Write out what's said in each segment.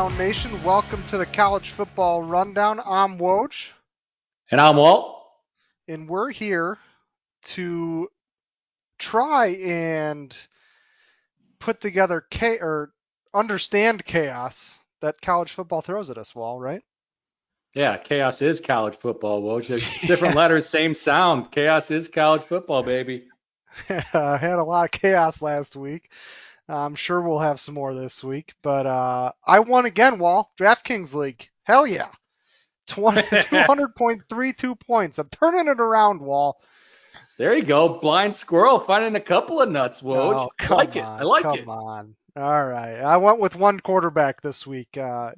Rundown Nation. Welcome to the College Football Rundown. I'm Woj. And I'm Walt. And we're here to try and put together cha- or understand chaos that college football throws at us, Wahl, right? Yeah, chaos is college football, Woj. Different yes. letters, same sound. Chaos is college football, baby. I had a lot of chaos last week. I'm sure we'll have some more this week. But uh, I won again, Wahl. DraftKings League. Hell yeah. 20, 200.32 points. I'm turning it around, Wahl. There you go. Blind squirrel finding a couple of nuts, Woj. Oh, I like on, it. I like come it. Come on. All right. I went with one quarterback this week. Uh,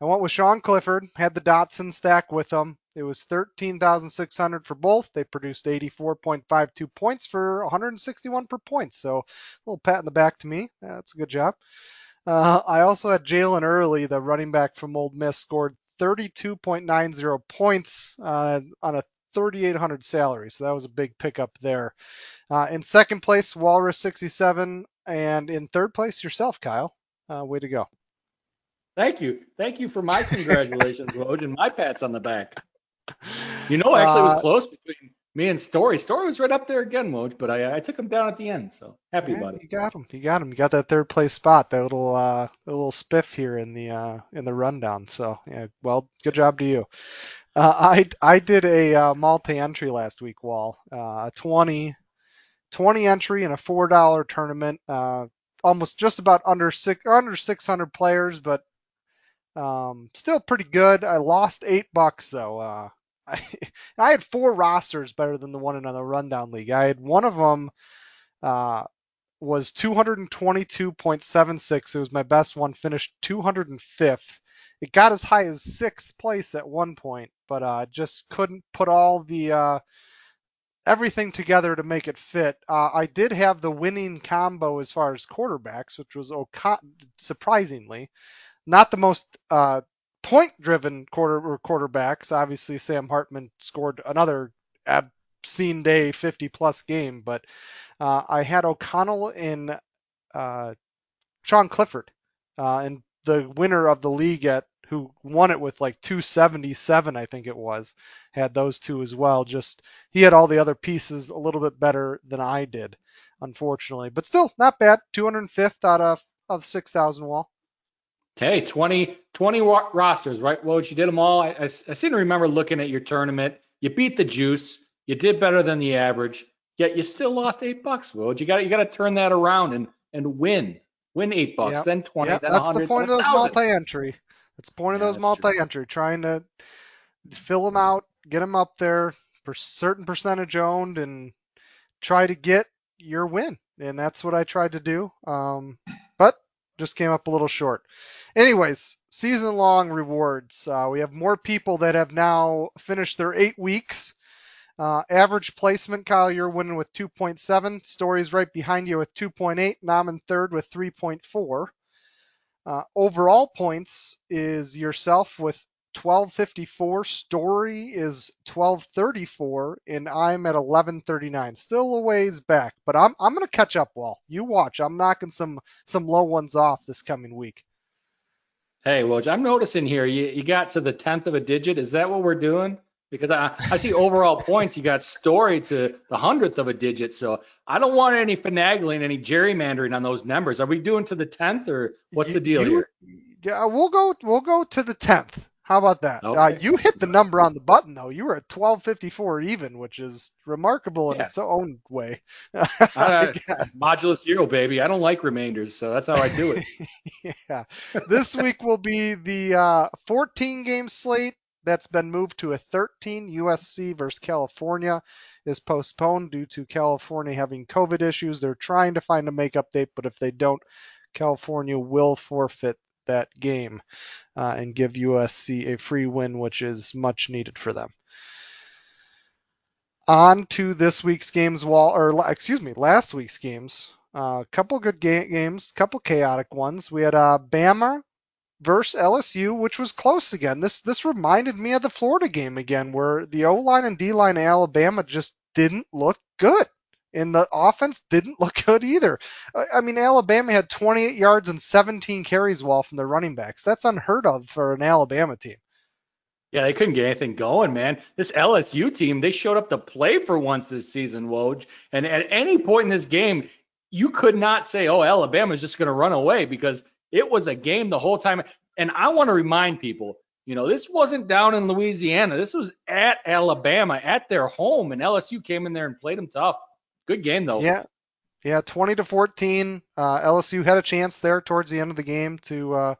I went with Sean Clifford, had the Dotson stack with him. It was 13,600 for both. They produced 84.52 points for 161 per point. So a little pat in the back to me. That's a good job. Uh, I also had Jalen Ealy, the running back from Ole Miss, scored 32.90 points uh, on a 3,800 salary. So that was a big pickup there. Uh, in second place, Walrus 67, and in third place, yourself, Kyle. Uh, way to go. Thank you. Thank you for my congratulations, Woj, and my pats on the back. You know, actually, it was uh, close between me and Storey. Storey was right up there again, Woj, but I, I took him down at the end, so happy yeah, about it. You got him. You got him. You got that third place spot. That little uh, little spiff here in the uh, in the rundown. So yeah, well, good job to you. Uh, I I did a uh, multi-entry last week, Wahl. Uh, a 20 20 entry in a four dollar tournament. Uh, almost just about under six or under 600 players, but um, still pretty good. I lost eight bucks though. I, I had four rosters better than the one in the rundown league. I had one of them uh, was 222.76. It was my best one. Finished 205th. It got as high as sixth place at one point, but uh, just couldn't put all the uh, everything together to make it fit. Uh, I did have the winning combo as far as quarterbacks, which was surprisingly not the most uh, point-driven quarter quarterbacks. Obviously, Sam Hartman scored another obscene day 50-plus game, but uh, I had O'Connell in uh, Sean Clifford, uh, and the winner of the league at who won it with like 277, I think it was, had those two as well. Just he had all the other pieces a little bit better than I did, unfortunately, but still not bad. 205th out of of 6,000 Wahl. Hey, 20, 20 rosters, right, Woj? You did them all. I, I, I seem to remember looking at your tournament. You beat the juice. You did better than the average. Yet you still lost eight bucks, Woj. You got you got to turn that around and and win. Win eight bucks, yep. then twenty, yep. then That's the point of those multi-entry. That's the point yeah, of those multi-entry. True. Trying to fill them out, get them up there, for certain percentage owned, and try to get your win. And that's what I tried to do. Um, but just came up a little short. Anyways, season long rewards. Uh, we have more people that have now finished their eight weeks. Uh, average placement, Kyle, you're winning with 2.7. Storey's right behind you with 2.8. And I'm in third with 3.4. Uh, overall points is yourself with 1254. Storey is 1234, and I'm at 1139. Still a ways back, but I'm I'm gonna catch up. Wahl, you watch. I'm knocking some some low ones off this coming week. Hey, well, I'm noticing here you, you got to the tenth of a digit. Is that what we're doing? Because I, I see overall points, you got Storey to the hundredth of a digit. So I don't want any finagling, any gerrymandering on those numbers. Are we doing to the tenth or what's the deal you, here? Yeah, we'll go we'll go to the tenth. How about that? Okay. Uh, you hit the number on the button though. You were at 1254 even, which is remarkable in yeah. its own way. uh, modulus zero, baby. I don't like remainders, so that's how I do it. yeah. This week will be the uh, 14 game slate that's been moved to a 13. USC versus California is postponed due to California having COVID issues. They're trying to find a makeup date, but if they don't, California will forfeit that game uh, and give USC a free win, which is much needed for them. On to this week's games, Wahl or excuse me, last week's games. A uh, couple good ga- games, couple chaotic ones. We had uh, Bama versus LSU, which was close again. This this reminded me of the Florida game again, where the O line and D line Alabama just didn't look good. And the offense didn't look good either. I mean, Alabama had 28 yards and 17 carries Wahl from their running backs. That's unheard of for an Alabama team. Yeah, they couldn't get anything going, man. This LSU team, they showed up to play for once this season, Woj. And at any point in this game, you could not say, oh, Alabama's just going to run away because it was a game the whole time. And I want to remind people, you know, this wasn't down in Louisiana. This was at Alabama, at their home, and LSU came in there and played them tough. Good game though. Yeah, yeah, 20 to 14. Uh, LSU had a chance there towards the end of the game to uh,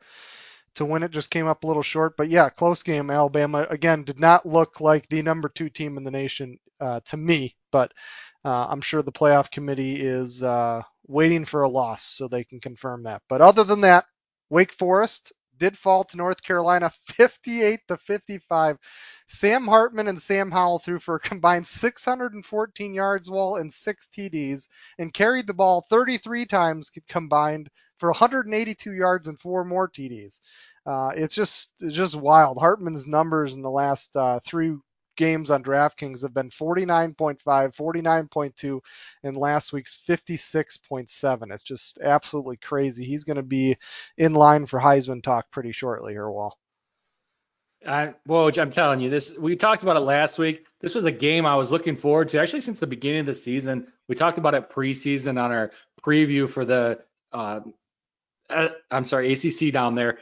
to win it. Just came up a little short, but yeah, close game. Alabama again did not look like the number two team in the nation uh, to me, but uh, I'm sure the playoff committee is uh, waiting for a loss so they can confirm that. But other than that, Wake Forest did fall to North Carolina 58 to 55. Sam Hartman and Sam Howell threw for a combined 614 yards Wahl and six TDs and carried the ball 33 times combined for 182 yards and four more TDs. Uh, it's just it's just wild. Hartman's numbers in the last uh, three games on DraftKings have been 49.5, 49.2, and last week's 56.7. It's just absolutely crazy. He's going to be in line for Heisman talk pretty shortly here, Wahl. I, well, I'm telling you, this we talked about it last week. This was a game I was looking forward to actually since the beginning of the season. We talked about it preseason on our preview for the, uh, uh, I'm sorry, ACC down there.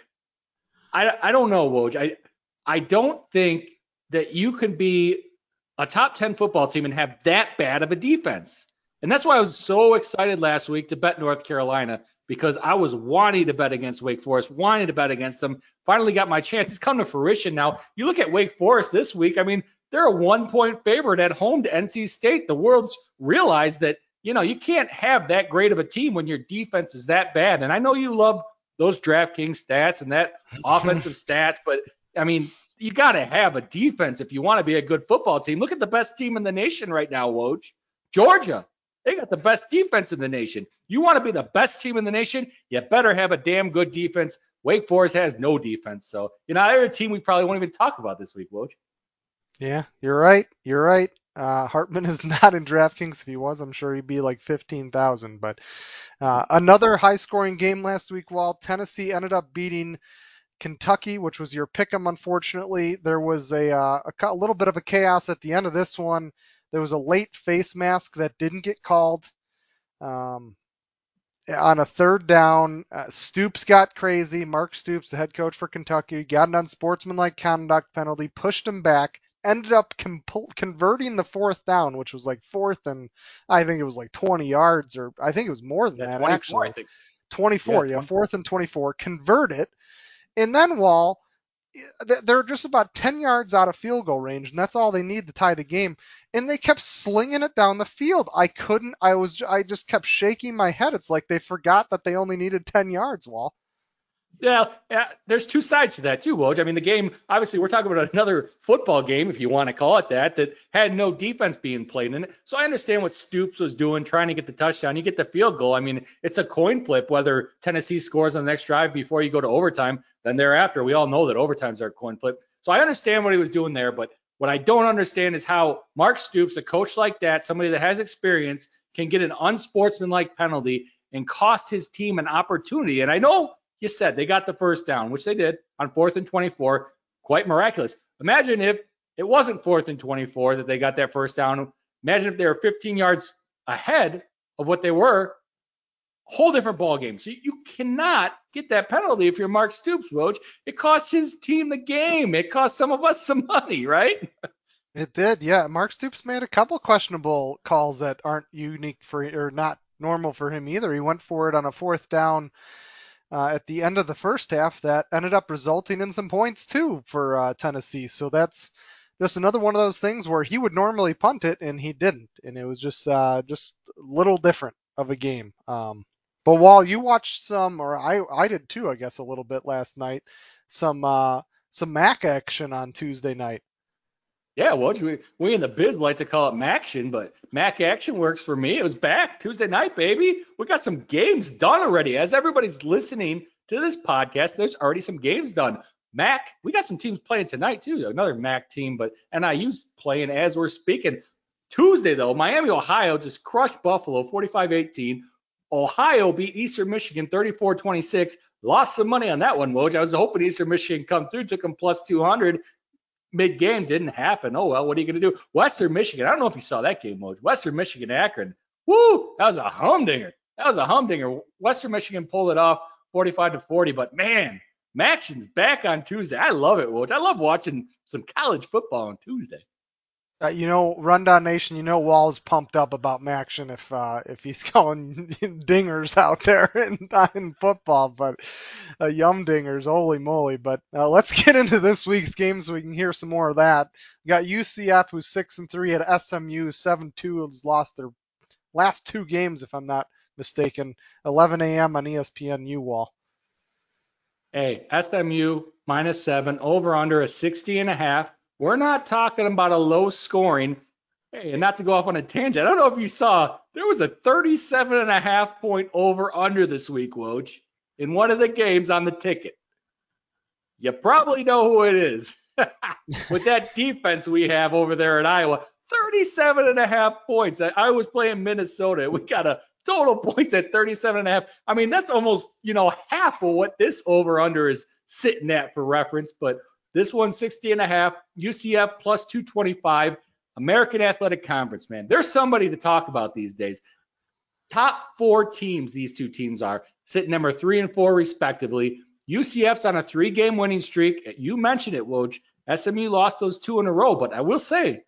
I, I don't know, Woj. I I don't think that you can be a top 10 football team and have that bad of a defense. And that's why I was so excited last week to bet North Carolina because I was wanting to bet against Wake Forest, wanting to bet against them. Finally got my chance. It's come to fruition now. You look at Wake Forest this week. I mean, they're a one point favorite at home to NC State. The world's realized that, you know, you can't have that great of a team when your defense is that bad. And I know you love those DraftKings stats and that offensive stats, but I mean, you got to have a defense if you want to be a good football team. Look at the best team in the nation right now, Woj. Georgia. They got the best defense in the nation. You want to be the best team in the nation, you better have a damn good defense. Wake Forest has no defense. So, you know, they're a team we probably won't even talk about this week, Woj. Yeah, you're right. You're right. Uh, Hartman is not in DraftKings. If he was, I'm sure he'd be like 15,000. But uh, another high scoring game last week, while Tennessee ended up beating Kentucky, which was your pick 'em. Unfortunately, there was a, uh, a, a little bit of a chaos at the end of this one. There was a late face mask that didn't get called. Um, on a third down, uh, Stoops got crazy. Mark Stoops, the head coach for Kentucky, got an unsportsmanlike conduct penalty, pushed him back, ended up comp- converting the fourth down, which was like fourth and I think it was like 20 yards, or I think it was more than yeah, that actually. 24, yeah, yeah, fourth and 24, convert it and then Wahl, they're just about 10 yards out of field goal range, and that's all they need to tie the game. And they kept slinging it down the field. I couldn't. I was. I just kept shaking my head. It's like they forgot that they only needed 10 yards. Wahl. Yeah, there's two sides to that too, Woj. I mean, the game, obviously, we're talking about another football game, if you want to call it that, that had no defense being played in it. So I understand what Stoops was doing, trying to get the touchdown. You get the field goal. I mean, it's a coin flip whether Tennessee scores on the next drive before you go to overtime. Then thereafter, we all know that overtimes are a coin flip. So I understand what he was doing there, but what I don't understand is how Mark Stoops, a coach like that, somebody that has experience, can get an unsportsmanlike penalty and cost his team an opportunity. And I know you said they got the first down, which they did on fourth and 24. Quite miraculous. Imagine if it wasn't fourth and 24 that they got that first down. Imagine if they were 15 yards ahead of what they were. Whole different ball game. So you cannot get that penalty if you're Mark Stoops, Woj. It cost his team the game. It cost some of us some money, right? It did, yeah. Mark Stoops made a couple questionable calls that aren't unique for or not normal for him either. He went for it on a fourth down uh, at the end of the first half that ended up resulting in some points too for uh, Tennessee. So that's just another one of those things where he would normally punt it and he didn't, and it was just uh, just a little different of a game. Um, but while you watched some, or I I did too, I guess a little bit last night, some uh, some MAC action on Tuesday night. Yeah, well, we, we in the biz like to call it MACtion, but MAC Action works for me. It was back Tuesday night, baby. We got some games done already. As everybody's listening to this podcast, there's already some games done. MAC, we got some teams playing tonight too. Another MAC team, but NIU's playing as we're speaking. Tuesday, though, Miami, Ohio just crushed Buffalo 45 18. Ohio beat Eastern Michigan 34 26. Lost some money on that one, Woj. I was hoping Eastern Michigan come through, took them plus 200. Mid game didn't happen. Oh, well, what are you going to do? Western Michigan, I don't know if you saw that game, Woj. Western Michigan, Akron. Woo, that was a humdinger. That was a humdinger. Western Michigan pulled it off 45 to 40, but man, MACtion's back on Tuesday. I love it, Woj. I love watching some college football on Tuesday. Uh, you know, Rundown Nation, you know Wahl's pumped up about MACtion if uh, if he's calling dingers out there in, in football, but uh, yum dingers, holy moly! But uh, let's get into this week's game so we can hear some more of that. We got UCF who's six and three at SMU, seven two has lost their last two games if I'm not mistaken. 11 a.m. on ESPN U Wahl. Hey, SMU minus seven, over under a 60 and a half. We're not talking about a low scoring. Hey, and not to go off on a tangent, I don't know if you saw, there was a 37 and a half point over under this week, Woj, in one of the games on the ticket. You probably know who it is. With that defense we have over there in Iowa, 37 and a half points. I, I was playing Minnesota. We got a total points at 37 and a half. I mean, that's almost, you know, half of what this over under is sitting at for reference, but this one's 60 and a half, UCF plus 225, American Athletic Conference, man. There's somebody to talk about these days. Top four teams, these two teams are sitting number three and four, respectively. UCF's on a three game winning streak. You mentioned it, Woj. SMU lost those two in a row, but I will say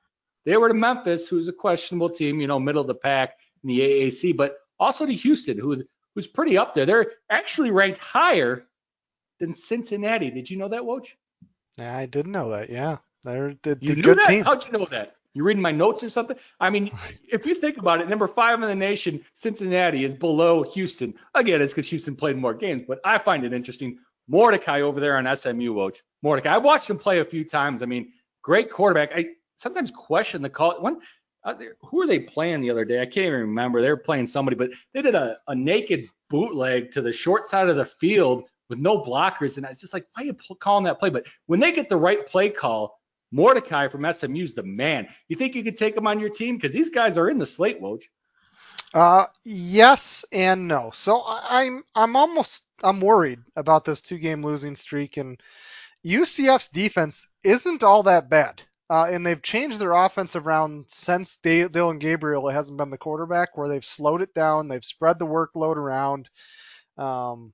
they were to Memphis, who's a questionable team, you know, middle of the pack in the AAC, but also to Houston, who who's pretty up there. They're actually ranked higher than Cincinnati. Did you know that, Woj? Yeah, I didn't know that. Yeah, they're the, you the good that? team. How'd you know that? You reading my notes or something? I mean, if you think about it, number five in the nation, Cincinnati is below Houston. Again, it's because Houston played more games, but I find it interesting. Mordecai over there on SMU, Woj. Mordecai, I watched him play a few times. I mean, great quarterback. I sometimes question the call. When uh, who were they playing the other day? I can't even remember. They were playing somebody, but they did a, a naked bootleg to the short side of the field with no blockers, and I was just like, why are you calling that play? But when they get the right play call, Mordecai from SMU is the man. You think you could take him on your team? Because these guys are in the slate, Woj. Uh, yes and no. So I'm I'm almost I'm worried about this two-game losing streak, and UCF's defense isn't all that bad. Uh, and they've changed their offense around since Dillon Gabriel it hasn't been the quarterback, where they've slowed it down, they've spread the workload around um,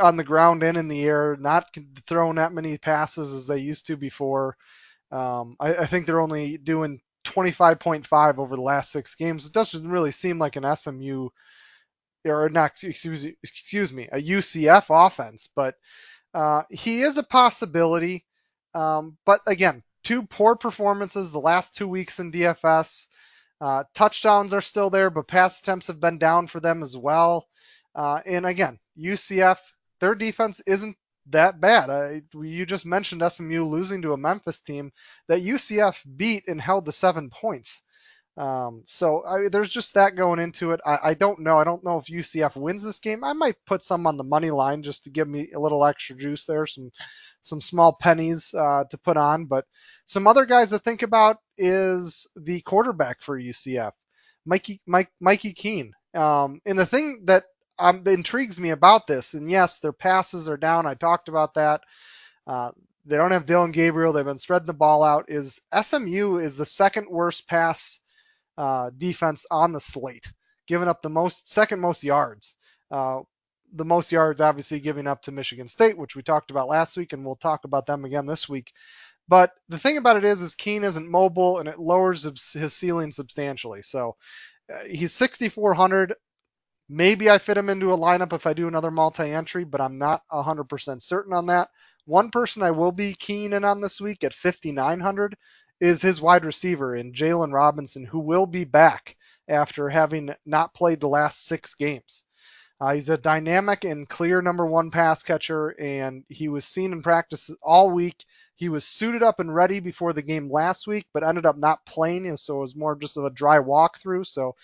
on the ground and in the air, not throwing that many passes as they used to before. Um, I, I think they're only doing 25.5 over the last six games. It doesn't really seem like an SMU or not excuse excuse me a UCF offense, but uh, he is a possibility. Um, but again, two poor performances the last two weeks in DFS. Uh, touchdowns are still there, but pass attempts have been down for them as well. Uh, and again, UCF, their defense isn't that bad. Uh, you just mentioned SMU losing to a Memphis team that UCF beat and held the seven points. Um, so I, there's just that going into it. I, I, don't know. I don't know if UCF wins this game. I might put some on the money line just to give me a little extra juice there, some some small pennies uh, to put on. But some other guys to think about is the quarterback for UCF, Mikey Mike Mikey Keene. Um, and the thing that um, intrigues me about this, and yes, their passes are down. I talked about that. Uh, they don't have Dillon Gabriel. They've been spreading the ball out. Is SMU is the second worst pass uh, defense on the slate, giving up the most second most yards. Uh, the most yards obviously giving up to Michigan State, which we talked about last week, and we'll talk about them again this week. But the thing about it is, is Keene isn't mobile, and it lowers his ceiling substantially. So uh, he's 6,400. Maybe I fit him into a lineup if I do another multi-entry, but I'm not 100% certain on that. One person I will be keen in on this week at 5,900 is his wide receiver in Jaylon Robinson, who will be back after having not played the last six games. Uh, he's a dynamic and clear number one pass catcher, and he was seen in practice all week. He was suited up and ready before the game last week, but ended up not playing, and so it was more just of a dry walkthrough. So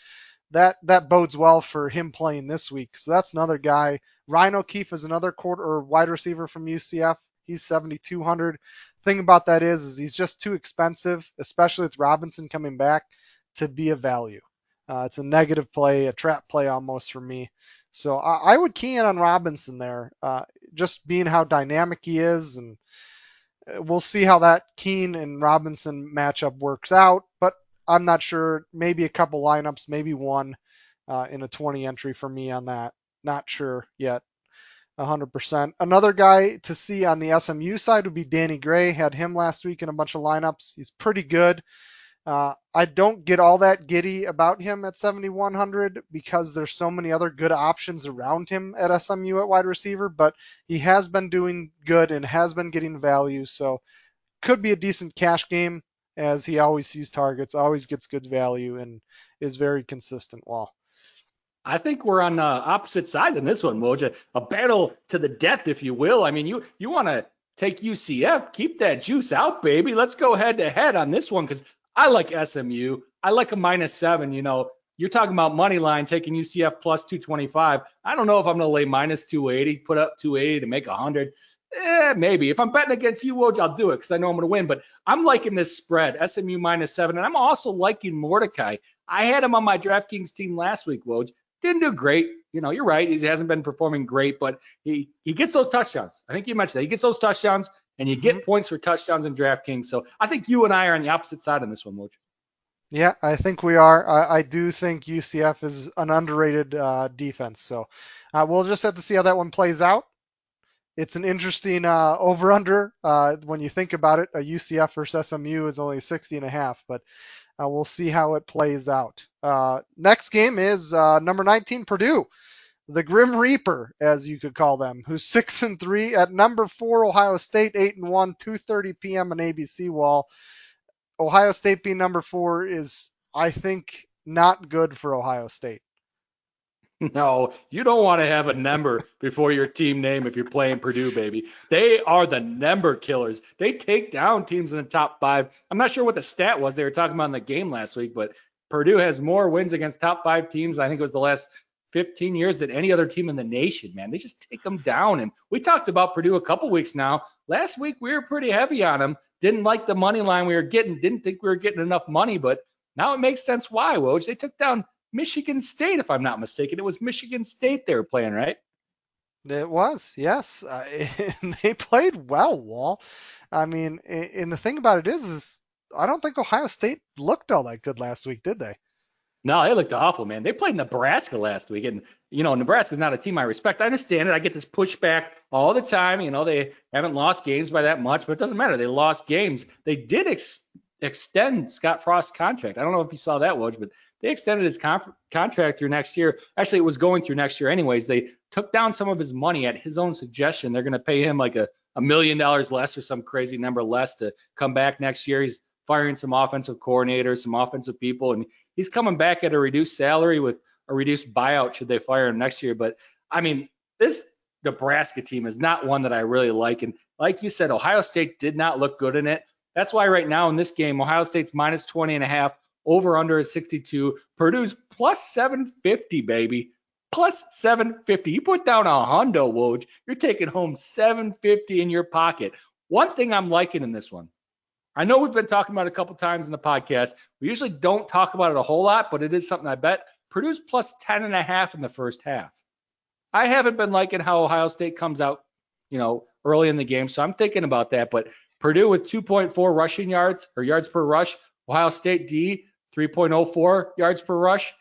that that bodes well for him playing this week. So that's another guy. Ryan O'Keefe is another quarter or wide receiver from UCF. He's 7,200. Thing about that is, is he's just too expensive, especially with Robinson coming back. to be a value. Uh, it's a negative play, a trap play almost for me. So I, I would key in on Robinson there, uh, just being how dynamic he is, and uh, we'll see how that Keene and Robinson matchup works out. But I'm not sure. Maybe a couple lineups, maybe one uh, in a 20 entry for me on that. Not sure yet. 100%. Another guy to see on the SMU side would be Danny Gray. Had him last week in a bunch of lineups. He's pretty good. Uh, I don't get all that giddy about him at 7,100 because there's so many other good options around him at SMU at wide receiver, but he has been doing good and has been getting value, so could be a decent cash game as he always sees targets, always gets good value, and is very consistent. Well, I think we're on uh, opposite sides in this one, Moja. A battle to the death, if you will. I mean, you you want to take UCF, keep that juice out, baby. Let's go head to head on this one because I like SMU. I like a minus seven. You know, you're talking about money line taking UCF plus 225. I don't know if I'm going to lay minus 280, put up 280 to make 100. Eh, maybe. If I'm betting against you, Woj, I'll do it because I know I'm going to win. But I'm liking this spread, SMU minus seven. And I'm also liking Mordecai. I had him on my DraftKings team last week, Woj. Didn't do great. You know, you're right. He hasn't been performing great, but he he gets those touchdowns. I think you mentioned that. He gets those touchdowns, and you get mm-hmm. points for touchdowns in DraftKings. So I think you and I are on the opposite side on this one, Woj. Yeah, I think we are. I, I do think UCF is an underrated uh, defense. So uh, we'll just have to see how that one plays out. It's an interesting uh, over/under uh, when you think about it. A UCF versus SMU is only 60 and a half, but uh, we'll see how it plays out. Uh, next game is uh, number 19 Purdue, the Grim Reaper, as you could call them, who's six and three at number four Ohio State, eight and one, 2:30 p.m. on ABC Wahl. Ohio State being number four is, I think, not good for Ohio State. No, you don't want to have a number before your team name if you're playing Purdue, baby. They are the number killers. They take down teams in the top five. I'm not sure what the stat was they were talking about in the game last week, but Purdue has more wins against top five teams. I think it was the last 15 years than any other team in the nation, man. They just take them down. And we talked about Purdue a couple weeks now. Last week we were pretty heavy on them. Didn't like the money line we were getting. Didn't think we were getting enough money, but now it makes sense why, Woj. They took down Michigan State, if I'm not mistaken. It was Michigan State they were playing, right? It was, yes. Uh, they played well, Wahl. I mean, and the thing about it is, is I don't think Ohio State looked all that good last week, did they? No, they looked awful, man. They played Nebraska last week, and you know Nebraska's not a team I respect. I understand it. I get this pushback all the time. You know they haven't lost games by that much, but it doesn't matter. They lost games. They did ex- extend Scott Frost's contract. I don't know if you saw that, Woj, but they extended his con- contract through next year. Actually, it was going through next year anyways. They took down some of his money at his own suggestion. They're going to pay him like a, a million dollars less or some crazy number less to come back next year. He's firing some offensive coordinators, some offensive people, and he's coming back at a reduced salary with a reduced buyout should they fire him next year. But I mean, this Nebraska team is not one that I really like. And like you said, Ohio State did not look good in it. That's why right now in this game, Ohio State's minus 20 and a half. Over under is 62. Purdue's plus 750, baby. Plus 750. You put down a hundo, Woj. You're taking home 750 in your pocket. One thing I'm liking in this one. I know we've been talking about it a couple times in the podcast. We usually don't talk about it a whole lot, but it is something I bet. Purdue's plus 10 and a half in the first half. I haven't been liking how Ohio State comes out, you know, early in the game, so I'm thinking about that. But Purdue with 2.4 rushing yards or yards per rush. Ohio State D 3.04 yards per rush.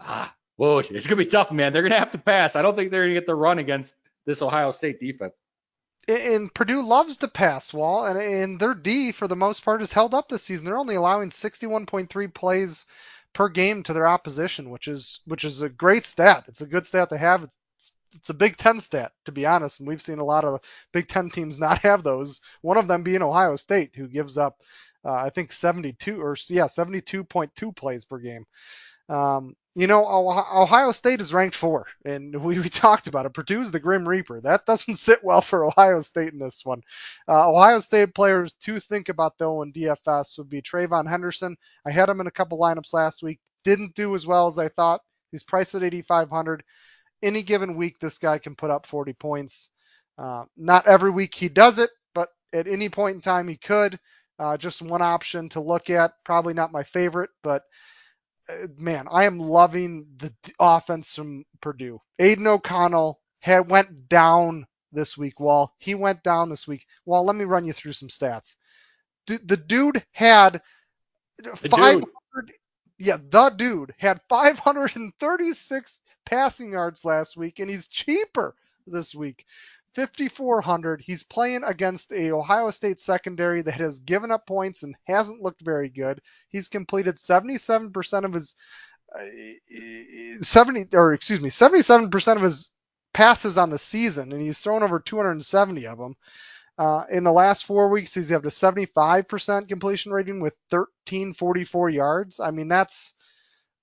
Ah, whoa, it's gonna be tough, man. They're gonna have to pass. I don't think they're gonna get the run against this Ohio State defense. And Purdue loves to pass, Wahl, and, and their D for the most part is held up this season. They're only allowing 61.3 plays per game to their opposition, which is which is a great stat. It's a good stat to have. It's, it's a Big Ten stat, to be honest, and we've seen a lot of Big Ten teams not have those. One of them being Ohio State, who gives up uh, I think 72 or yeah 72.2 plays per game. Um, you know, Ohio State is ranked four, and we, we talked about it. Purdue's the Grim Reaper. That doesn't sit well for Ohio State in this one. Uh, Ohio State players to think about though in DFS would be TreVeyon Henderson. I had him in a couple lineups last week. Didn't do as well as I thought. He's priced at 8,500. Any given week, this guy can put up 40 points. Uh, not every week he does it, but at any point in time he could. Uh, just one option to look at. Probably not my favorite, but uh, man, I am loving the offense from Purdue. Aidan O'Connell had went down this week. Well, he went down this week. Well, let me run you through some stats. D- the dude had The 500 dude. yeah, the dude had 536 passing yards last week, and he's cheaper this week. 5,400. He's playing against a Ohio State secondary that has given up points and hasn't looked very good. He's completed 77% of his uh, 70 or excuse me, 77% of his passes on the season, and he's thrown over 270 of them. Uh, in the last four weeks, he's have a 75% completion rating with 1344 yards. I mean, that's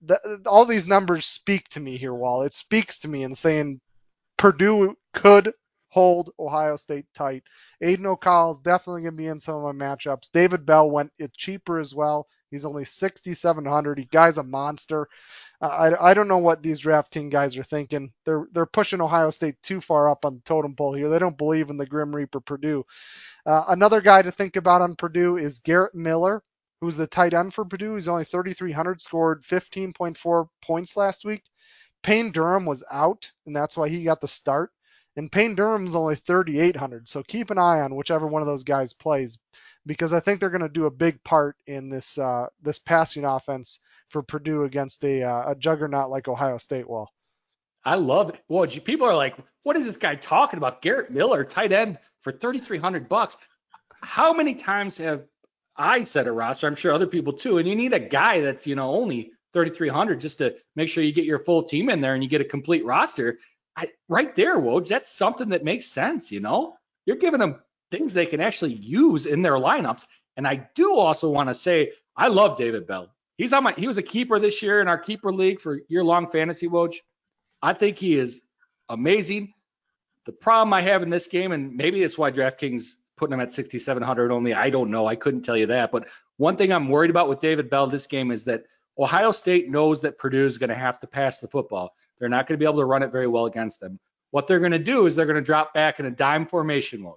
the, all these numbers speak to me here, Wahl. It speaks to me in saying Purdue could hold Ohio State tight. Aidan O'Connell's definitely going to be in some of my matchups. David Bell went cheaper as well. He's only 6,700. He guy's a monster. Uh, I, I don't know what these DraftKings guys are thinking. They're they're pushing Ohio State too far up on the totem pole here. They don't believe in the Grim Reaper Purdue. Uh, another guy to think about on Purdue is Garrett Miller, who's the tight end for Purdue. He's only 3,300, scored 15.4 points last week. Payne Durham was out, and that's why he got the start. And Payne Durham's only 3,800. So keep an eye on whichever one of those guys plays, because I think they're going to do a big part in this uh, this passing offense for Purdue against a, uh, a juggernaut like Ohio State will. I love it. Well, people are like, what is this guy talking about? Garrett Miller, tight end for 3,300 bucks. How many times have I set a roster? I'm sure other people too. And you need a guy that's you know only 3,300 just to make sure you get your full team in there and you get a complete roster. I, right there, Woj, that's something that makes sense. You know, you're giving them things they can actually use in their lineups. And I do also want to say I love David Bell. He's on my he was a keeper this year in our keeper league for year long fantasy Woj. I think he is amazing. The problem I have in this game, and maybe it's why DraftKings putting him at 6,700 only. I don't know. I couldn't tell you that. But one thing I'm worried about with David Bell this game is that Ohio State knows that Purdue is going to have to pass the football. They're not going to be able to run it very well against them. What they're going to do is they're going to drop back in a dime formation, Woj.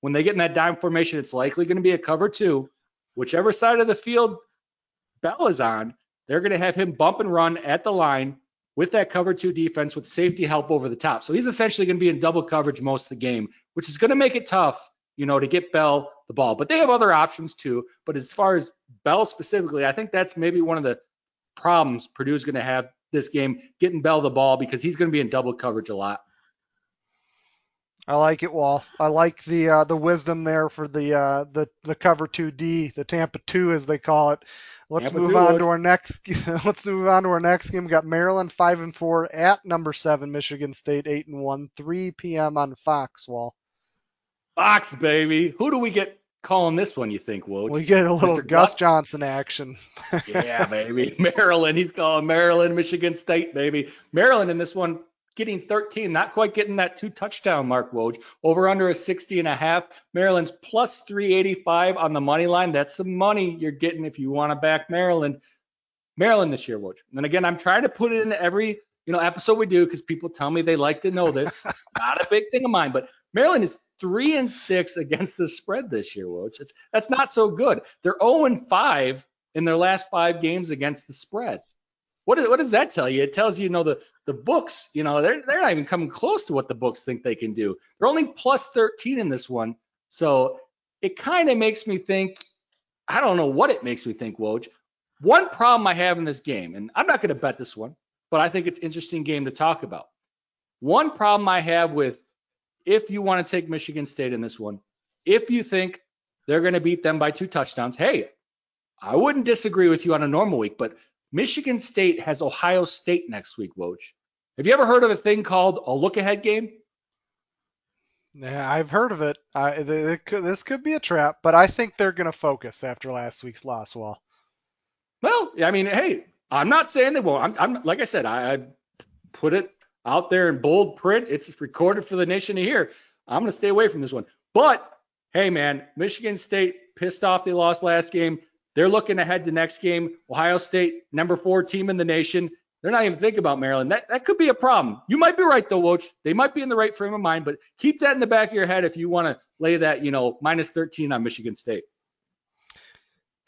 When they get in that dime formation, it's likely going to be a cover two. Whichever side of the field Bell is on, they're going to have him bump and run at the line with that cover two defense with safety help over the top. So he's essentially going to be in double coverage most of the game, which is going to make it tough, you know, to get Bell the ball. But they have other options too. But as far as Bell specifically, I think that's maybe one of the problems Purdue's going to have this game, getting Bell the ball because he's going to be in double coverage a lot. I like it, Wahl. I like the uh, the wisdom there for the uh, the the cover two D, the Tampa two as they call it. Let's Tampa move two, on to our next. let's move on to our next game. We got Maryland five and four at number seven, Michigan State eight and one, 3 p.m. on Fox. Wahl. Fox, baby. Who do we get calling this one, you think, Woj? We get a little Mr. Gus? Johnson action. yeah, baby. Maryland. He's calling Maryland, Michigan State, baby. Maryland in this one getting 13, not quite getting that two touchdown mark, Woj. Over under a 60 and a half. Maryland's plus 385 on the money line. That's some money you're getting if you want to back Maryland. Maryland this year, Woj. And again, I'm trying to put it in every you know episode we do because people tell me they like to know this. Not a big thing of mine, but Maryland is three and six against the spread this year, Woj. It's, that's not so good. They're 0 and 5 in their last five games against the spread. What, is, what does that tell you? It tells you, you know, the, the books, you know, they're, they're not even coming close to what the books think they can do. They're only plus 13 in this one. So it kind of makes me think, I don't know what it makes me think, Woj. One problem I have in this game, and I'm not going to bet this one, but I think it's interesting game to talk about. One problem I have with if you want to take Michigan State in this one, if you think they're going to beat them by two touchdowns, hey, I wouldn't disagree with you on a normal week, but Michigan State has Ohio State next week, Woj. Have you ever heard of a thing called a look ahead game? Yeah, I've heard of it. I, th- it could, this could be a trap, but I think they're going to focus after last week's loss. Wahl. Well, I mean, hey, I'm not saying they won't. I'm, I'm like I said, I, I put it out there in bold print. It's recorded for the nation to hear. I'm going to stay away from this one. But hey, man, Michigan State pissed off they lost last game. They're looking ahead to next game. Ohio State, number four team in the nation. They're not even thinking about Maryland. That that could be a problem. You might be right though, Woj. They might be in the right frame of mind, but keep that in the back of your head if you want to lay that, you know, minus 13 on Michigan State.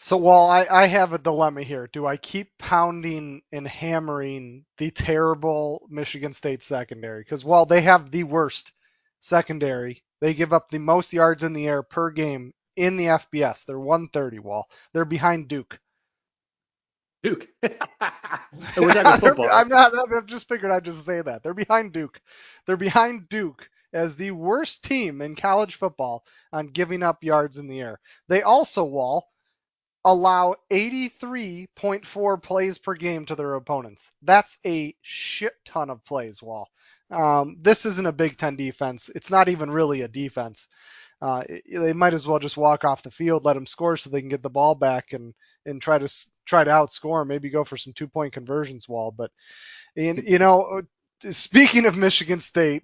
So while I, I have a dilemma here, do I keep pounding and hammering the terrible Michigan State secondary? Because while they have the worst secondary, they give up the most yards in the air per game in the FBS. They're 130. Wahl. They're behind Duke. Duke. We're talking football. I'm not. I just figured I'd just say that they're behind Duke. They're behind Duke as the worst team in college football on giving up yards in the air. They also Wahl allow 83.4 plays per game to their opponents. That's a shit ton of plays, Wahl. Um, this isn't a Big Ten defense. It's not even really a defense. Uh, they might as well just walk off the field, let them score so they can get the ball back and and try to try to outscore. Maybe go for some two point conversions, Wahl. But and, you know, speaking of Michigan State,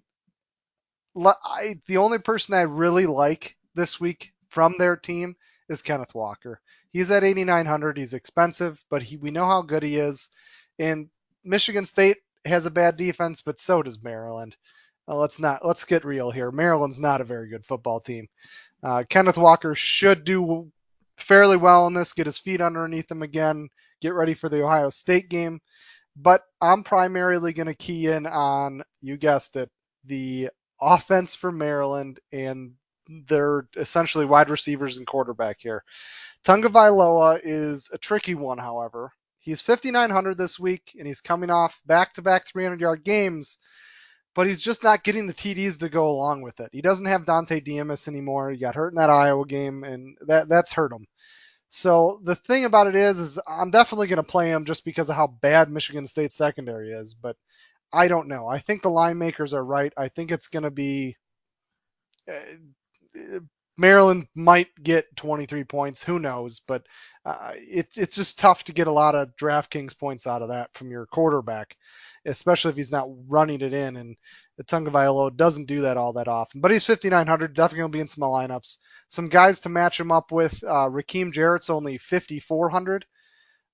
I, the only person I really like this week from their team is Kenneth Walker. He's at 8,900. He's expensive, but he, we know how good he is. And Michigan State has a bad defense, but so does Maryland. Uh, let's not let's get real here. Maryland's not a very good football team. Uh, Kenneth Walker should do fairly well in this, get his feet underneath him again, get ready for the Ohio State game. But I'm primarily going to key in on, you guessed it, the offense for Maryland and their essentially wide receivers and quarterback here. Tagovailoa is a tricky one, however. He's 5,900 this week, and he's coming off back-to-back 300-yard games, but he's just not getting the TDs to go along with it. He doesn't have Dontay Demus anymore. He got hurt in that Iowa game, and that that's hurt him. So the thing about it is, is I'm definitely going to play him just because of how bad Michigan State secondary is, but I don't know. I think the line makers are right. I think it's going to be uh, Maryland might get 23 points. Who knows? But uh, it, it's just tough to get a lot of DraftKings points out of that from your quarterback, especially if he's not running it in. And the Tagovailoa doesn't do that all that often. But he's 5,900. Definitely going to be in some lineups. Some guys to match him up with. Uh, Rakim Jarrett's only 5,400.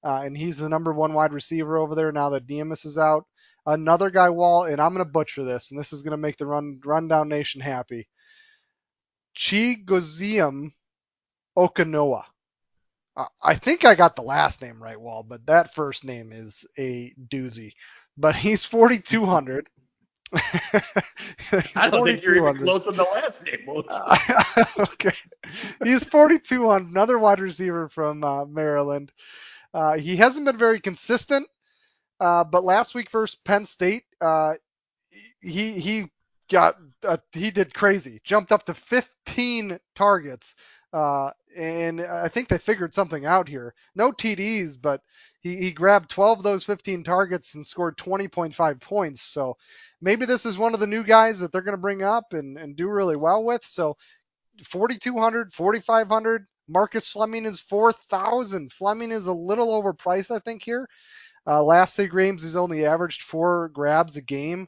Uh, and he's the number one wide receiver over there now that Demus is out. Another guy, Wahl, and I'm going to butcher this, and this is going to make the run rundown nation happy. Chigoziem. Uh, I think I got the last name right, Wahl, but that first name is a doozy. But he's 4,200. I don't think you're even close on the last name. Okay. He's 4,200, another wide receiver from uh, Maryland. Uh, he hasn't been very consistent, uh, but last week versus Penn State, uh, he he got uh, he did crazy, jumped up to 15 targets, uh, and I think they figured something out here. No TDs, but he, he grabbed 12 of those 15 targets and scored 20.5 points. So maybe this is one of the new guys that they're going to bring up and, and do really well with. So 4,200, 4,500. Marcus Fleming is 4,000. Fleming is a little overpriced, I think, here. Uh, last three games, he's only averaged four grabs a game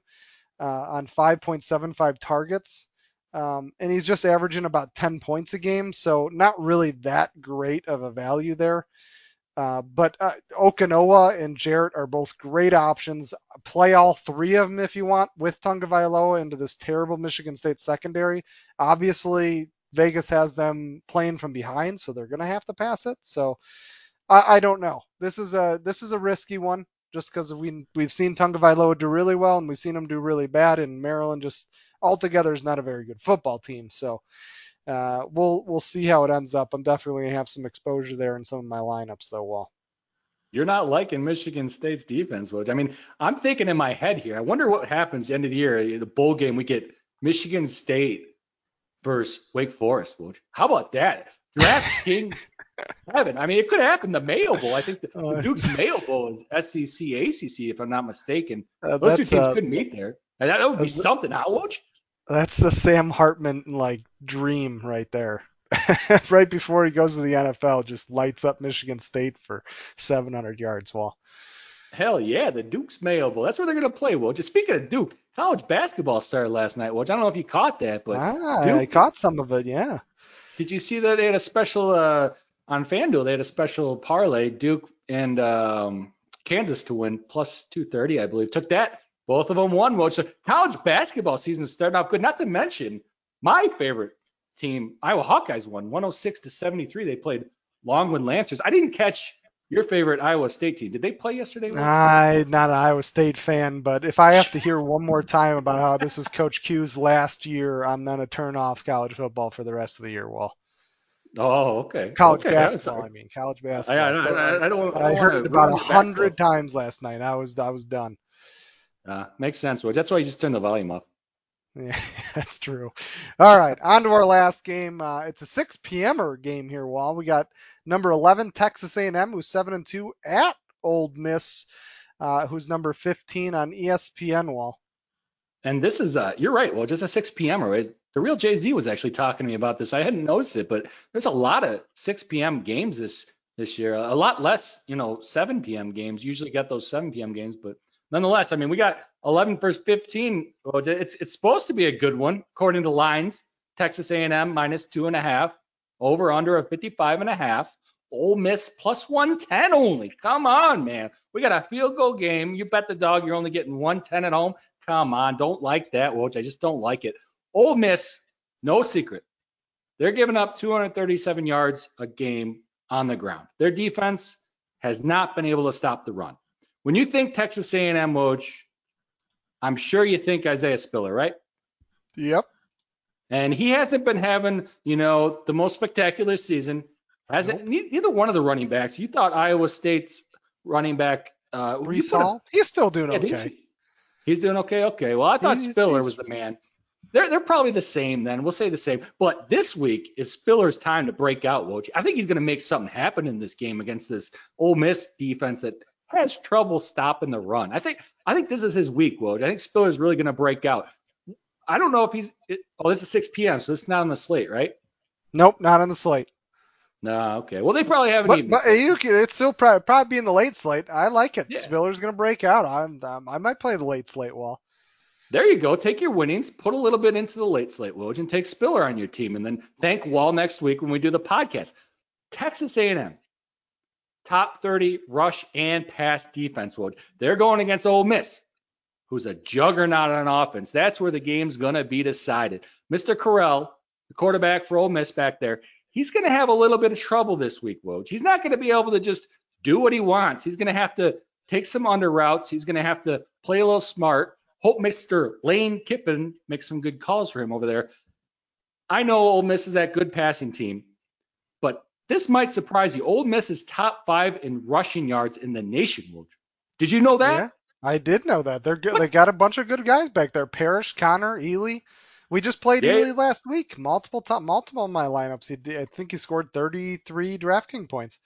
uh, on 5.75 targets. Um, and he's just averaging about 10 points a game, so not really that great of a value there. Uh, but uh, Okonkwo and Jarrett are both great options. Play all three of them if you want with Tagovailoa into this terrible Michigan State secondary. Obviously, Vegas has them playing from behind, so they're going to have to pass it. So I, I don't know. This is a this is a risky one just because we we've seen Tagovailoa do really well and we've seen him do really bad, and Maryland just altogether is not a very good football team. So uh, we'll we'll see how it ends up. I'm definitely gonna have some exposure there in some of my lineups though. Well. You're not liking Michigan State's defense, Woj. I mean, I'm thinking in my head here. I wonder what happens the end of the year, the bowl game. We get Michigan State versus Wake Forest, Woj. How about that? Draft Heaven. I mean, it could happen. The Mayo Bowl. I think the, the uh, Duke's Mayo Bowl is SEC ACC, if I'm not mistaken. Uh, Those two teams uh, could meet there. And that, would be something, huh, Woj? That's the Sam Hartman like dream right there. right before he goes to the NFL, just lights up Michigan State for 700 yards. Well, hell yeah, the Duke's Mayo Bowl. That's where they're gonna play. Well, just speaking of Duke, college basketball started last night. Well, I don't know if you caught that, but ah, Duke, I caught some of it. Yeah. Did you see that they had a special uh, on FanDuel? They had a special parlay, Duke and um, Kansas to win plus 230, I believe. Took that. Both of them won. Well, so college basketball season is starting off good. Not to mention my favorite team, Iowa Hawkeyes won 106 to 73. They played Longwood Lancers. I didn't catch your favorite Iowa State team. Did they play yesterday? I'm not an Iowa State fan, but if I have to hear one more time about how this was Coach Q's last year, I'm gonna turn off college football for the rest of the year. Well, oh, okay. college okay, basketball, I mean, college basketball. I, I, I, I don't. I, don't heard it about a hundred times last night. I was I was done. Uh, makes sense, Woj. That's why you just turn the volume up. Yeah, that's true. All right, on to our last game. Uh, it's a 6 p.m.er game here, Wahl. We got number 11 Texas A&M, who's seven and two at Ole Miss, uh, who's number 15 on ESPN. Wahl. And this is, uh, you're right. Well, just a 6 p.m. Right? The real Jay Z was actually talking to me about this. I hadn't noticed it, but there's a lot of 6 p.m. games this this year. A lot less, you know, 7 p.m. games. Usually get those 7 p.m. games, but nonetheless, I mean, we got 11 versus 15. It's it's supposed to be a good one according to lines. Texas A&M minus two and a half, over under a 55 and a half. Ole Miss plus 110 only. Come on, man. We got a field goal game. You bet the dog you're only getting 110 at home. Come on, don't like that, Woj. I just don't like it. Ole Miss, no secret. They're giving up 237 yards a game on the ground. Their defense has not been able to stop the run. When you think Texas A&M, Woj, I'm sure you think Isaiah Spiller, right? Yep. And he hasn't been having, you know, the most spectacular season. Hasn't ne- neither one of the running backs. You thought Iowa State's running back uh Breece he's still doing yeah, okay. you? He's doing okay. Okay. Well, I thought He's- Spiller he's- was the man. They're they're probably the same then. We'll say the same. But this week is Spiller's time to break out, Woj. I think he's going to make something happen in this game against this Ole Miss defense that has trouble stopping the run. I think I think this is his week, Woj. I think Spiller's really going to break out. I don't know if he's. It, oh, this is 6 p.m., so this is not on the slate, right? Nope, not on the slate. No. Okay. Well, they probably haven't But, even. but you it's still probably, probably be in the late slate. I like it. Yeah. Spiller's gonna break out. I'm, um, I might play the late slate Wahl. There you go. Take your winnings, put a little bit into the late slate, Woj, and take Spiller on your team, and then thank Wahl next week when we do the podcast. Texas A&M, top 30 rush and pass defense, Woj. They're going against Ole Miss, who's a juggernaut on offense. That's where the game's gonna be decided. Mr. Corral, the quarterback for Ole Miss back there, he's gonna have a little bit of trouble this week, Woj. He's not gonna be able to just do what he wants. He's gonna have to take some under routes. He's gonna have to play a little smart. Hope Mr. Lane Kiffin makes some good calls for him over there. I know Ole Miss is that good passing team, but this might surprise you. Ole Miss is top five in rushing yards in the nation. Did you know that? Yeah, I did know that. They're good. They got a bunch of good guys back there. Parrish, Connor, Ealy. We just played Yeah. Ealy last week. Multiple top, multiple of my lineups. He, I think he scored 33 DraftKings points.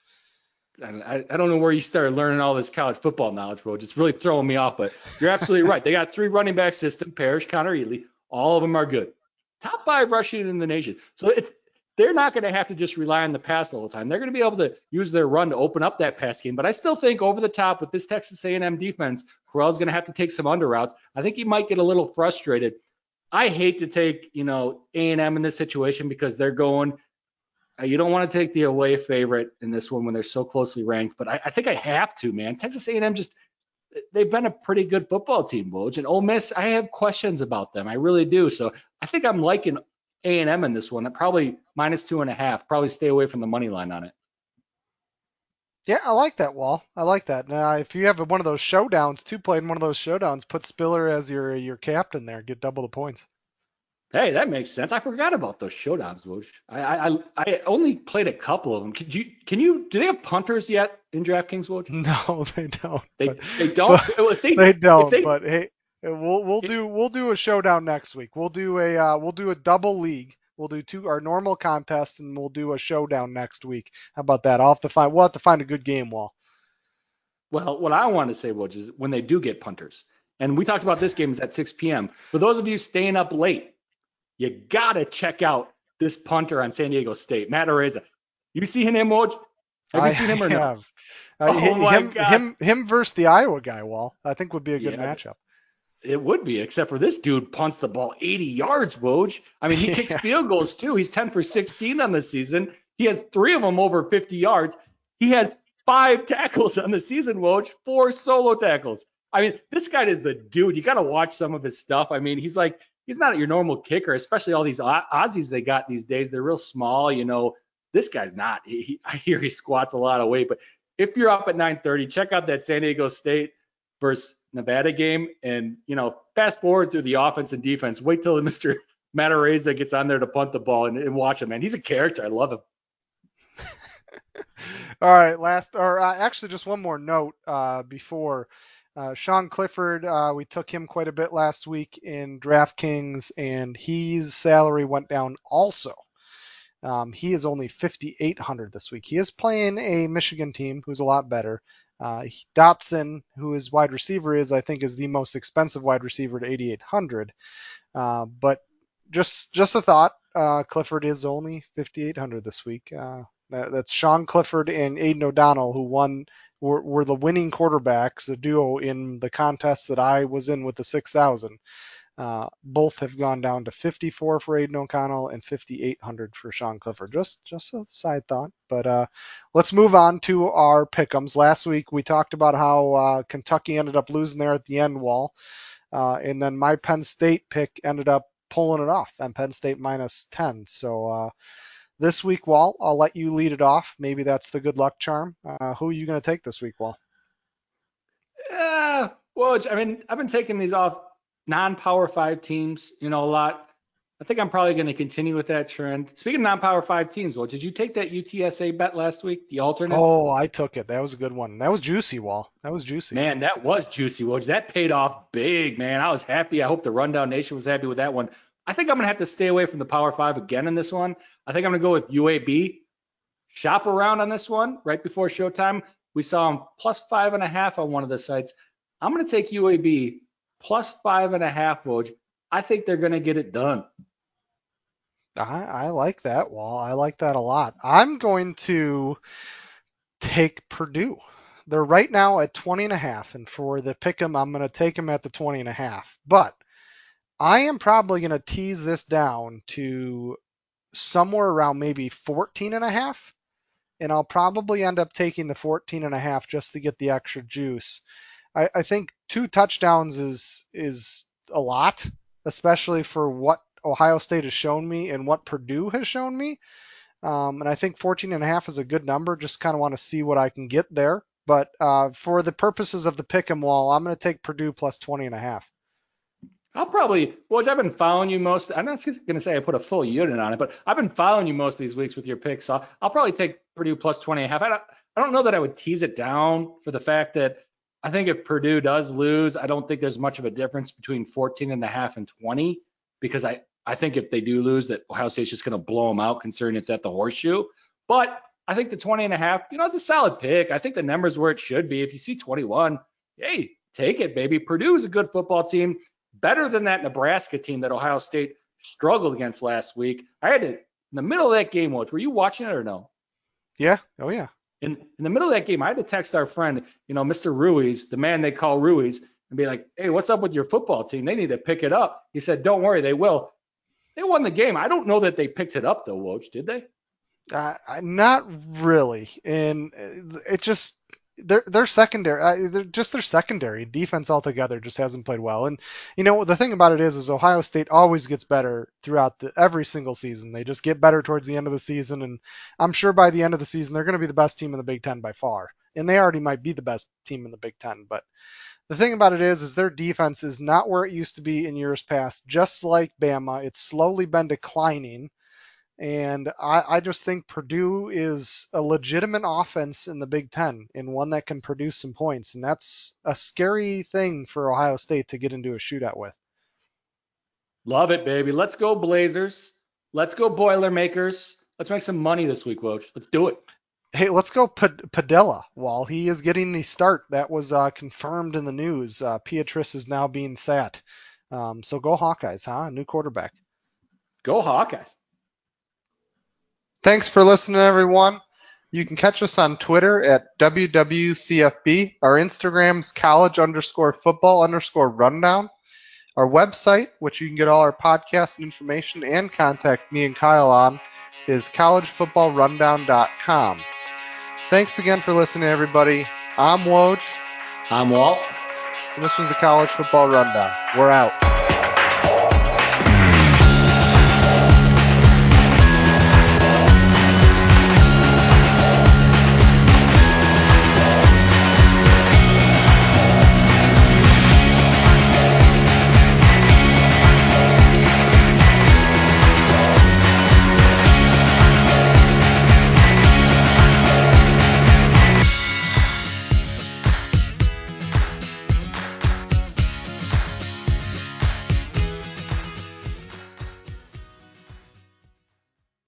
I, I don't know where you started learning all this college football knowledge, Woj. It's really throwing me off, but you're absolutely right. They got three running back system, Parrish, Connor, Ealy. All of them are good. Top five rushing in the nation. So it's they're not going to have to just rely on the pass all the time. They're going to be able to use their run to open up that pass game. But I still think over the top with this Texas A&M defense, Corral's going to have to take some under routes. I think he might get a little frustrated. I hate to take you know A&M in this situation because they're going Uh, you don't want to take the away favorite in this one when they're so closely ranked, but I, I think I have to, man. Texas A&M just they've been a pretty good football team, Woj, and Ole Miss. I have questions about them. I really do. So I think I'm liking A&M in this one. Probably minus two and a half. Probably stay away from the money line on it. Yeah, I like that, Wahl. I like that. Now, if you have one of those showdowns, too, playing one of those showdowns, put Spiller as your your captain there, get double the points. Hey, that makes sense. I forgot about those showdowns, Woj. I, I I only played a couple of them. Can you can you do they have punters yet in DraftKings, Woj? No, they don't. They but- they don't. but they, they don't. they- but hey, we'll we'll It- do we'll do a showdown next week. We'll do a uh, we'll do a double league. We'll do two our normal contests and we'll do a showdown next week. How about that? I'll have to find we'll have to find a good game Wahl. Well, what I want to say, Woj, is when they do get punters, and we talked about this game is at 6 p.m. For those of you staying up late, you gotta check out this punter on San Diego State, Matt Araiza. You see him, Woj? Have you I seen him or no? have. Uh, Oh him, God. him him versus the Iowa guy, Wahl. I think would be a good Yeah. matchup. It would be, except for this dude punts the ball 80 yards, Woj. I mean, he Yeah. kicks field goals too. He's 10 for 16 on the season. He has three of them over 50 yards. He has five tackles on the season, Woj, four solo tackles. I mean, this guy is the dude. You got to watch some of his stuff. I mean, he's like, he's not your normal kicker, especially all these Aussies they got these days. They're real small, you know, This guy's not. He, he, I hear he squats a lot of weight, but if you're up at 9:30, check out that San Diego State versus Nevada game, and you know, fast forward through the offense and defense. Wait till Mr. Matt Araiza gets on there to punt the ball and, and watch him, man. He's a character. I love him. All right, last or uh, actually just one more note uh, before uh, Sean Clifford. Uh, we took him quite a bit last week in DraftKings, and his salary went down also. Um, he is only 5,800 this week. He is playing a Michigan team who's a lot better. Uh, Dotson, who his wide receiver is, I think, is the most expensive wide receiver at 8,800. Uh, but just just a thought. Uh, Clifford is only 5,800 this week. Uh, that, that's Sean Clifford and Aidan O'Donnell, who won were, were the winning quarterbacks, the duo in the contest that I was in with the 6,000. Uh, both have gone down to 54 for Aidan O'Connell and 5,800 for Sean Clifford. Just just a side thought. But uh, let's move on to our pick'ems. Last week we talked about how uh, Kentucky ended up losing there at the end Wahl, uh, and then my Penn State pick ended up pulling it off and Penn State minus 10. So uh, this week, Wahl, I'll let you lead it off. Maybe that's the good luck charm. Uh, who are you going to take this week, Wahl? Yeah, well, I mean, I've been taking these off non-power five teams, you know, a lot. I think I'm probably going to continue with that trend. Speaking of non-power five teams, well, did you take that UTSA bet last week, the alternate? Oh, I took it. That was a good one. That was juicy, Wahl. That was juicy. Man, that was juicy, Woj. That paid off big, man. I was happy. I hope the Rundown Nation was happy with that one. I think I'm going to have to stay away from the Power Five again in this one. I think I'm going to go with UAB. Shop around on this one right before showtime. We saw them plus five and a half on one of the sites. I'm going to take UAB plus five and a half, Woj. I think they're going to get it done. I, I like that, Wahl. I like that a lot. I'm going to take Purdue. They're right now at 20 and a half, and for the pick 'em, I'm going to take them at the 20 and a half. But I am probably going to tease this down to somewhere around maybe 14 and a half, and I'll probably end up taking the 14 and a half just to get the extra juice. I, I think two touchdowns is is a lot, especially for what Ohio State has shown me and what Purdue has shown me. Um, and I think 14 and a half is a good number. Just kind of want to see what I can get there. But uh, for the purposes of the pick 'em Wahl, I'm going to take Purdue plus 20 and a half. I'll probably, well, I've been following you most. I'm not going to say I put a full unit on it, but I've been following you most of these weeks with your picks. So I'll probably take Purdue plus 20 and a half. I don't, I don't know that I would tease it down for the fact that I think if Purdue does lose, I don't think there's much of a difference between 14 and a half and 20 because I, I think if they do lose, that Ohio State's just going to blow them out considering it's at the horseshoe. But I think the 20 and a half, you know, it's a solid pick. I think the number's where it should be. If you see 21, hey, take it, baby. Purdue is a good football team better than that Nebraska team that Ohio State struggled against last week. I had to, in the middle of that game, Woj, were you watching it or no? Yeah. Oh, yeah. In, in the middle of that game, I had to text our friend, you know, Mr. Ruiz, the man they call Ruiz, and be like, hey, what's up with your football team? They need to pick it up. He said, don't worry, they will. They won the game. I don't know that they picked it up, though, Woj, did they? Uh, not really. And it just their their secondary, uh, they're just their secondary defense altogether just hasn't played well. And you know the thing about it is, is Ohio State always gets better throughout the, every single season. They just get better towards the end of the season, and I'm sure by the end of the season they're going to be the best team in the Big Ten by far. And they already might be the best team in the Big Ten. But the thing about it is, is their defense is not where it used to be in years past. Just like Bama, it's slowly been declining. And I, I, just think Purdue is a legitimate offense in the Big Ten and one that can produce some points. And that's a scary thing for Ohio State to get into a shootout with. Love it, baby. Let's go Blazers. Let's go Boilermakers. Let's make some money this week, Woj. Let's do it. Hey, let's go Padilla. While he is getting the start, that was uh, confirmed in the news. Uh, is now being sat. Um, so go Hawkeyes, huh? New quarterback. Go Hawkeyes. Thanks for listening, everyone. You can catch us on Twitter at WWCFB. Our Instagram's college underscore football underscore rundown. Our website, which you can get all our podcasts and information and contact me and Kyle on, is collegefootballrundown.com. Thanks again for listening, everybody. I'm Woj. I'm Walt. And this was the College Football Rundown. We're out.